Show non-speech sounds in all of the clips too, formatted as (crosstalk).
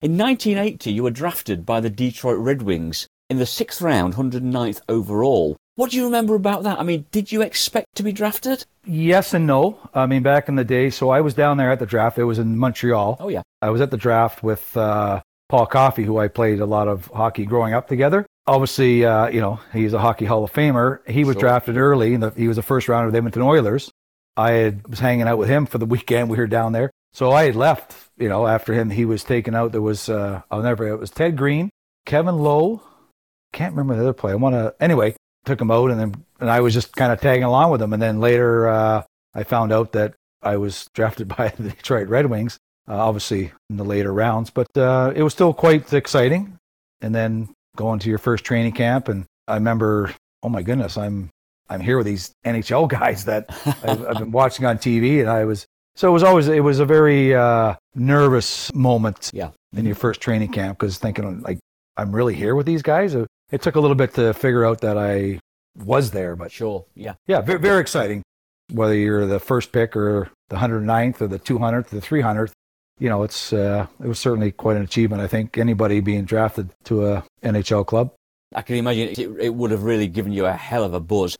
In 1980, you were drafted by the Detroit Red Wings in the sixth round, 109th overall. What do you remember about that? I mean, did you expect to be drafted? Yes and no. I mean, back in the day, so I was down there at the draft. It was in Montreal. Oh, yeah. I was at the draft with uh, Paul Coffey, who I played a lot of hockey growing up together. Obviously, uh, you know, he's a hockey Hall of Famer. He was Sure. drafted early, and he was a first rounder with Edmonton Oilers. I had, was hanging out with him for the (laughs) weekend. We were down there. So I had left, you know, after him. He was taken out. There was, uh, I'll never, it was Ted Green, Kevin Lowe. Can't remember the other play. I want to, anyway, took him out, and then, and I was just kind of tagging along with him. And then later, uh, I found out that I was (laughs) drafted by the Detroit Red Wings, uh, obviously in the later rounds, but uh, it was still quite exciting. And then going to your first training camp, and I remember, oh my goodness, I'm I'm here with these NHL (laughs) guys that I've, I've been watching on TV, and I was so it was always it was a very uh, nervous moment Yeah. in your first training camp because thinking like I'm really here with these guys. It, it took a little bit to figure out that I was there, but Sure, yeah. yeah, very, very exciting. Whether you're the first pick or the 109th or the 200th, the 300th, you know, it's uh, it was certainly quite an achievement. I think anybody being drafted to a NHL club. I can imagine it, it would have really given you a hell of a buzz.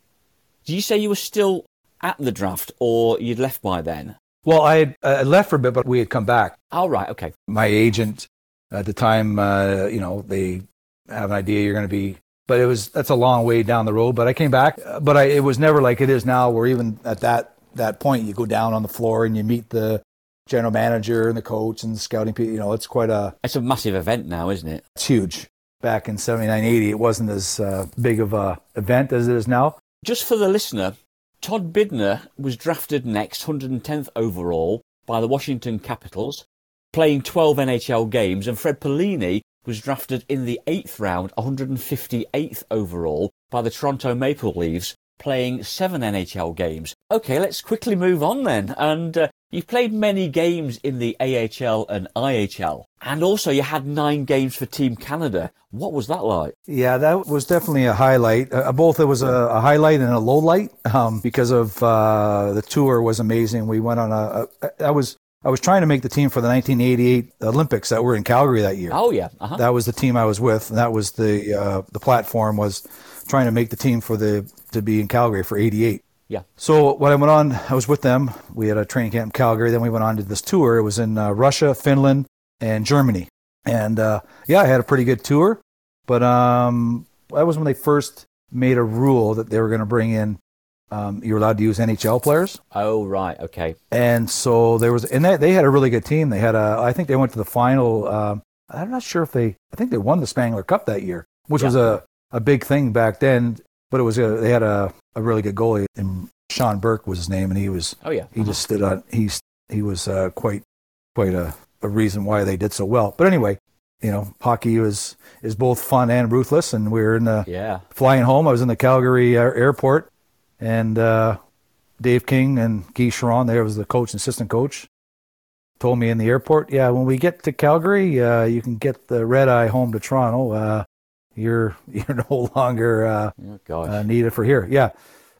Did you say you were still at the draft or you'd left by then? Well, I had uh, left for a bit, but we had come back. Oh, right, okay. My agent at the time, uh, you know, they have an idea you're going to be, but it was that's a long way down the road. But I came back, uh, but I, it was never like it is now, where even at that that point you go down on the floor and you meet the general manager and the coach and the scouting people. You know, it's quite a It's a massive event now, isn't it? it's huge. Back in 79, 80, it wasn't as uh, big of a event as it is now. Just for the listener, Todd Bidner was drafted next, 110th overall, by the Washington Capitals, playing 12 NHL games, and Fred Perlini was drafted in the eighth round, 158th overall, by the Toronto Maple Leafs, playing seven NHL games. Okay, let's quickly move on then. And uh, you've played many games in the AHL and IHL, and also you had nine games for Team Canada. What was that like? Yeah, that was definitely a highlight. Uh, both it was a, a highlight and a low light um, because of uh, the tour was amazing. We went on a, a. I was I was trying to make the team for the 1988 Olympics that were in Calgary that year. Oh yeah, uh-huh. That was the team I was with, and that was the uh, the platform was trying to make the team for the to be in Calgary for '88. Yeah. So when I went on, I was with them. We had a training camp in Calgary. Then we went on to this tour. It was in uh, Russia, Finland, and Germany. And uh, yeah, I had a pretty good tour. But um, that was when they first made a rule that they were going to bring in. Um, you're allowed to use NHL players, Oh right, okay. and so there was, and they, they had a really good team. They had a, I think they went to the final. Um, I'm not sure if they, I think they won the Spengler Cup that year, which was a, a big thing back then. But it was a, they had a, a really good goalie, and Sean Burke was his name, and he was Oh yeah. he just stood on. He's he was uh, quite quite a, a reason why they did so well. But anyway, you know, hockey is is both fun and ruthless, and we were in the Yeah. flying home. I was in the Calgary uh, airport, and uh, Dave King and Guy Charron, there was the coach and assistant coach, told me in the airport, yeah, when we get to Calgary, uh, you can get the red eye home to Toronto. You're (laughs) you're no longer uh, Oh uh, needed for here. Yeah.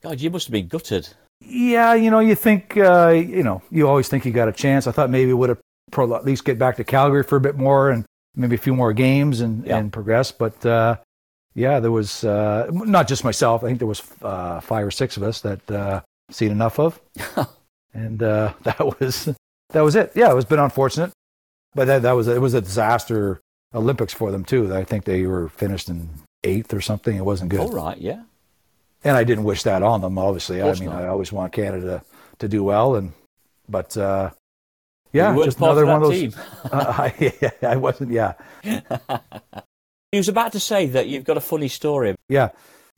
God, you must have been gutted. Yeah, you know, you think, uh, you know, you always think you got a chance. I thought maybe we would have pro- at least get back to Calgary for a bit more and maybe a few more games and, Yeah. and progress. But uh, yeah, there was uh, not just myself. I think there was uh, five or six of us that uh, seen enough of, (laughs) and uh, (laughs) that was that was it. Yeah, it was a bit unfortunate, but that, that was it was a disaster Olympics for them too. I think they were finished in eighth or something. It wasn't good All right, yeah. and I didn't wish that on them. Obviously, I mean, not. I always want Canada to do well, and but uh, yeah, just another one of those. team. Uh, (laughs) I, I wasn't. Yeah, (laughs) He was about to say that you've got a funny story. yeah.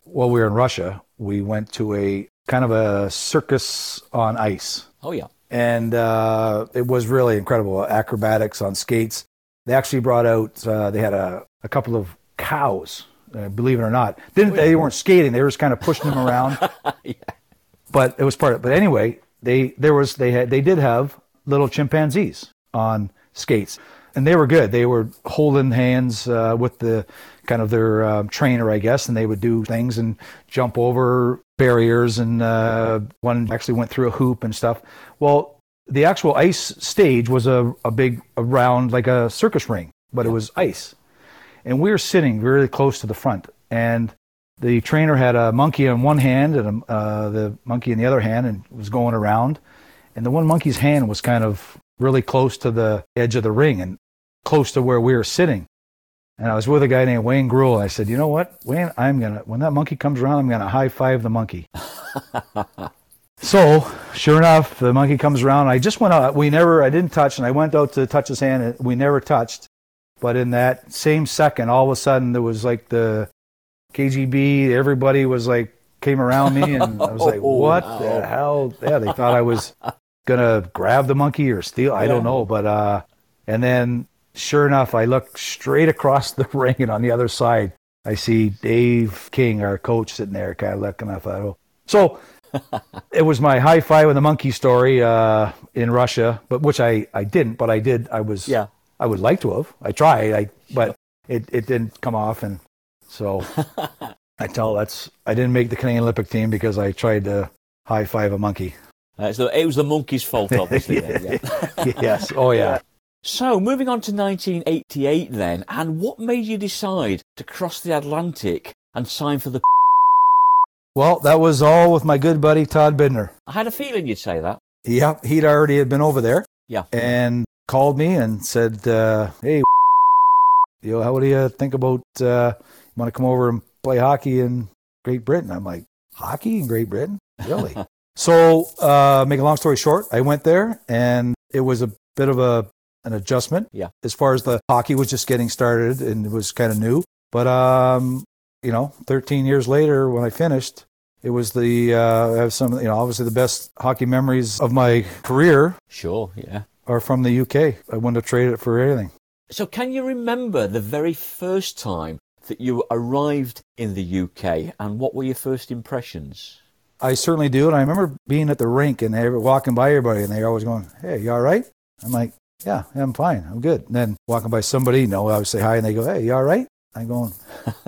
While we were in Russia, we went to a kind of a circus on ice, Oh yeah. and uh, it was really incredible. Acrobatics on skates. They actually brought out. Uh, they had a, a couple of cows. Uh, believe it or not, didn't they weren't skating? They were just kind of pushing them around. (laughs) But it was part of. it. But anyway, they there was they had they did have little chimpanzees on skates, and they were good. They were holding hands uh, with the kind of their um, trainer, I guess, and they would do things and jump over barriers. And uh, one actually went through a hoop and stuff. Well, the actual ice stage was a, a big a round like a circus ring. but it was ice. And we were sitting really close to the front. And the trainer had a monkey on one hand and uh, the monkey in the other hand and was going around. And the one monkey's hand was kind of really close to the edge of the ring and close to where we were sitting. And I was with a guy named Wayne Gruel. I said, you know what, Wayne, I'm to, when that monkey comes around, I'm going to high five the monkey. (laughs) so sure enough, the monkey comes around. I just went out. We never, I didn't touch, and I went out to touch his hand, and we never touched. But in that same second, all of a sudden, there was like the KGB. Everybody was like came around me, and I was like, (laughs) Oh, "What no. the hell?" Yeah, they thought I was gonna grab the monkey or steal. I don't know, but uh, and then sure enough, I look straight across the (laughs) ring, and on the other side, I see Dave King, our coach, sitting there, kind of looking. I thought, oh, so (laughs) it was my high five with the monkey story uh, in Russia, but which I I didn't, but I did. I was Yeah. I would like to have. I tried, I but it it didn't come off, and so (laughs) I tell that's I didn't make the Canadian Olympic team because I tried to high five a monkey. Uh, so it was the monkey's fault, (laughs) obviously. then, yes. Oh yeah. So, moving on to 1988 then, and what made you decide to cross the Atlantic and sign for the. Well, that was all with my good buddy Todd Bidner. I had a feeling you'd say that. Yeah, he'd already had been over there Yeah. and called me and said, uh, "Hey, (laughs) you know, how do you think about uh, want to come over and play hockey in Great Britain?" I'm like, "Hockey in Great Britain, really?" (laughs) so, uh, make a long story short, I went there and it was a bit of a an adjustment. Yeah. As far as the hockey was just getting started and it was kind of new, but um, you know, 13 years later when I finished, it was the uh, I have some you know obviously the best hockey memories of my career Sure, yeah. are from the UK. I wouldn't have traded it for anything. So, can you remember the very first time that you arrived in the UK and what were your first impressions? I certainly do, and I remember being at the rink and they were walking by everybody, and they were always going, "Hey, you all right?" I'm like, "Yeah, yeah, I'm fine, I'm good." And then walking by somebody, you know, I would say hi, and they go, "Hey, you all right?" I'm going,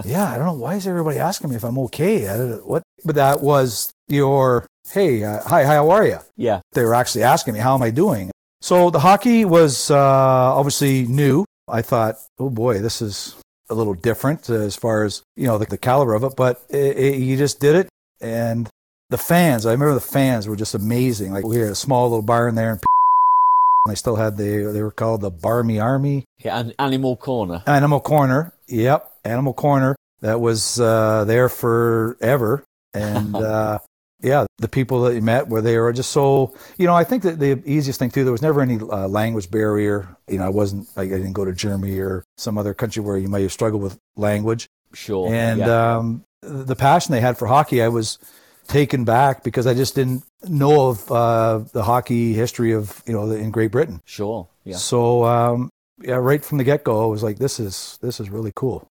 "Yeah, I don't know why is everybody asking me if I'm okay." I don't know what, but that was your, "Hey, uh, hi, how are you?" Yeah, they were actually asking me how am I doing. So the hockey was uh, obviously new. I thought, oh boy, this is a little different as far as you know the, the caliber of it. But it, it, you just did it, and the fans. I remember the fans were just amazing. Like we had a small little barn there, and (laughs) they still had the they were called the Barmy Army yeah, and Animal Corner. Animal Corner. Yep, Animal Corner. That was uh, there forever, and (laughs) uh, yeah, the people that you met were they were just so. You know, I think that the easiest thing too. There was never any uh, language barrier. You know, I wasn't. I didn't go to Germany or some other country where you might have struggled with language. Sure. And yeah. um, the passion they had for hockey, I was taken back because I just didn't know of uh, the hockey history of you know in Great Britain. sure. Yeah. So um, yeah, right from the get go, I was like, this is this is really cool.